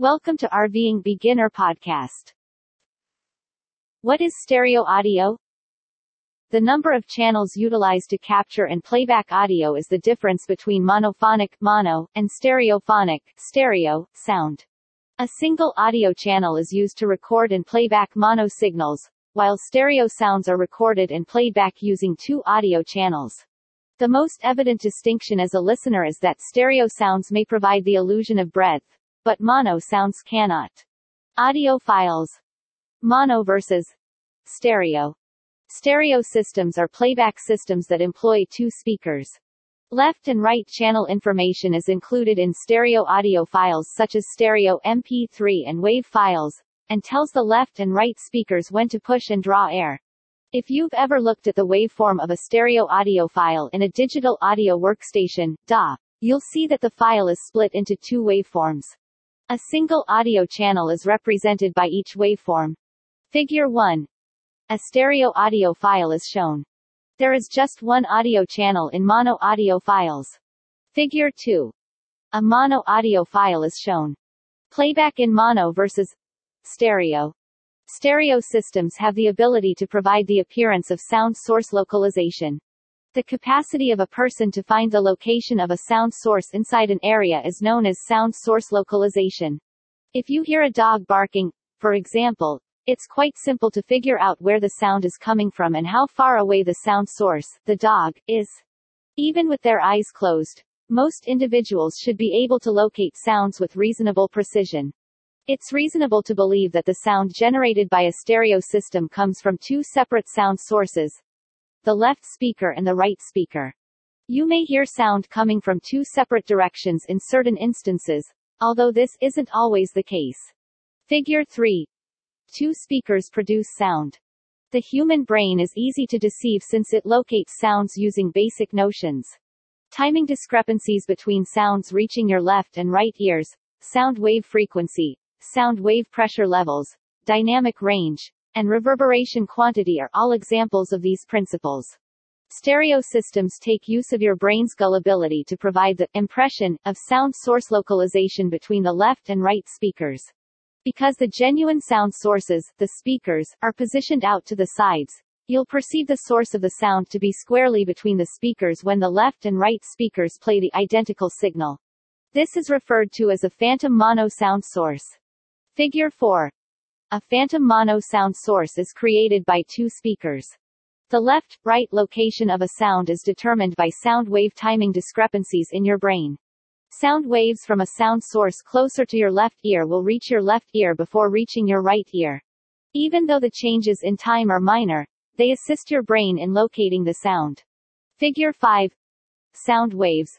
Welcome to RVing Beginner Podcast. What is stereo audio? The number of channels utilized to capture and playback audio is the difference between monophonic mono and stereophonic stereo sound. A single audio channel is used to record and playback mono signals, while stereo sounds are recorded and played back using two audio channels. The most evident distinction as a listener is that stereo sounds may provide the illusion of breadth, but mono sounds cannot. Audio files. Mono versus stereo. Stereo systems are playback systems that employ two speakers. Left and right channel information is included in stereo audio files such as stereo MP3 and WAV files, and tells the left and right speakers when to push and draw air. If you've ever looked at the waveform of a stereo audio file in a digital audio workstation, DAW, you'll see that the file is split into two waveforms. A single audio channel is represented by each waveform. Figure 1. A stereo audio file is shown. There is just one audio channel in mono audio files. Figure 2. A mono audio file is shown. Playback in mono versus stereo. Stereo systems have the ability to provide the appearance of sound source localization. The capacity of a person to find the location of a sound source inside an area is known as sound source localization. If you hear a dog barking, for example, it's quite simple to figure out where the sound is coming from and how far away the sound source, the dog, is. Even with their eyes closed, most individuals should be able to locate sounds with reasonable precision. It's reasonable to believe that the sound generated by a stereo system comes from two separate sound sources, the left speaker and the right speaker. You may hear sound coming from two separate directions in certain instances, although this isn't always the case. Figure 3. Two speakers produce sound. The human brain is easy to deceive since it locates sounds using basic notions. Timing discrepancies between sounds reaching your left and right ears, sound wave frequency, sound wave pressure levels, dynamic range, and reverberation quantity are all examples of these principles. Stereo systems take use of your brain's gullibility to provide the impression of sound source localization between the left and right speakers. Because the genuine sound sources, the speakers, are positioned out to the sides, you'll perceive the source of the sound to be squarely between the speakers when the left and right speakers play the identical signal. This is referred to as a phantom mono sound source. Figure 4. A phantom mono sound source is created by two speakers. The left-right location of a sound is determined by sound wave timing discrepancies in your brain. Sound waves from a sound source closer to your left ear will reach your left ear before reaching your right ear. Even though the changes in time are minor, they assist your brain in locating the sound. Figure 5. Sound waves.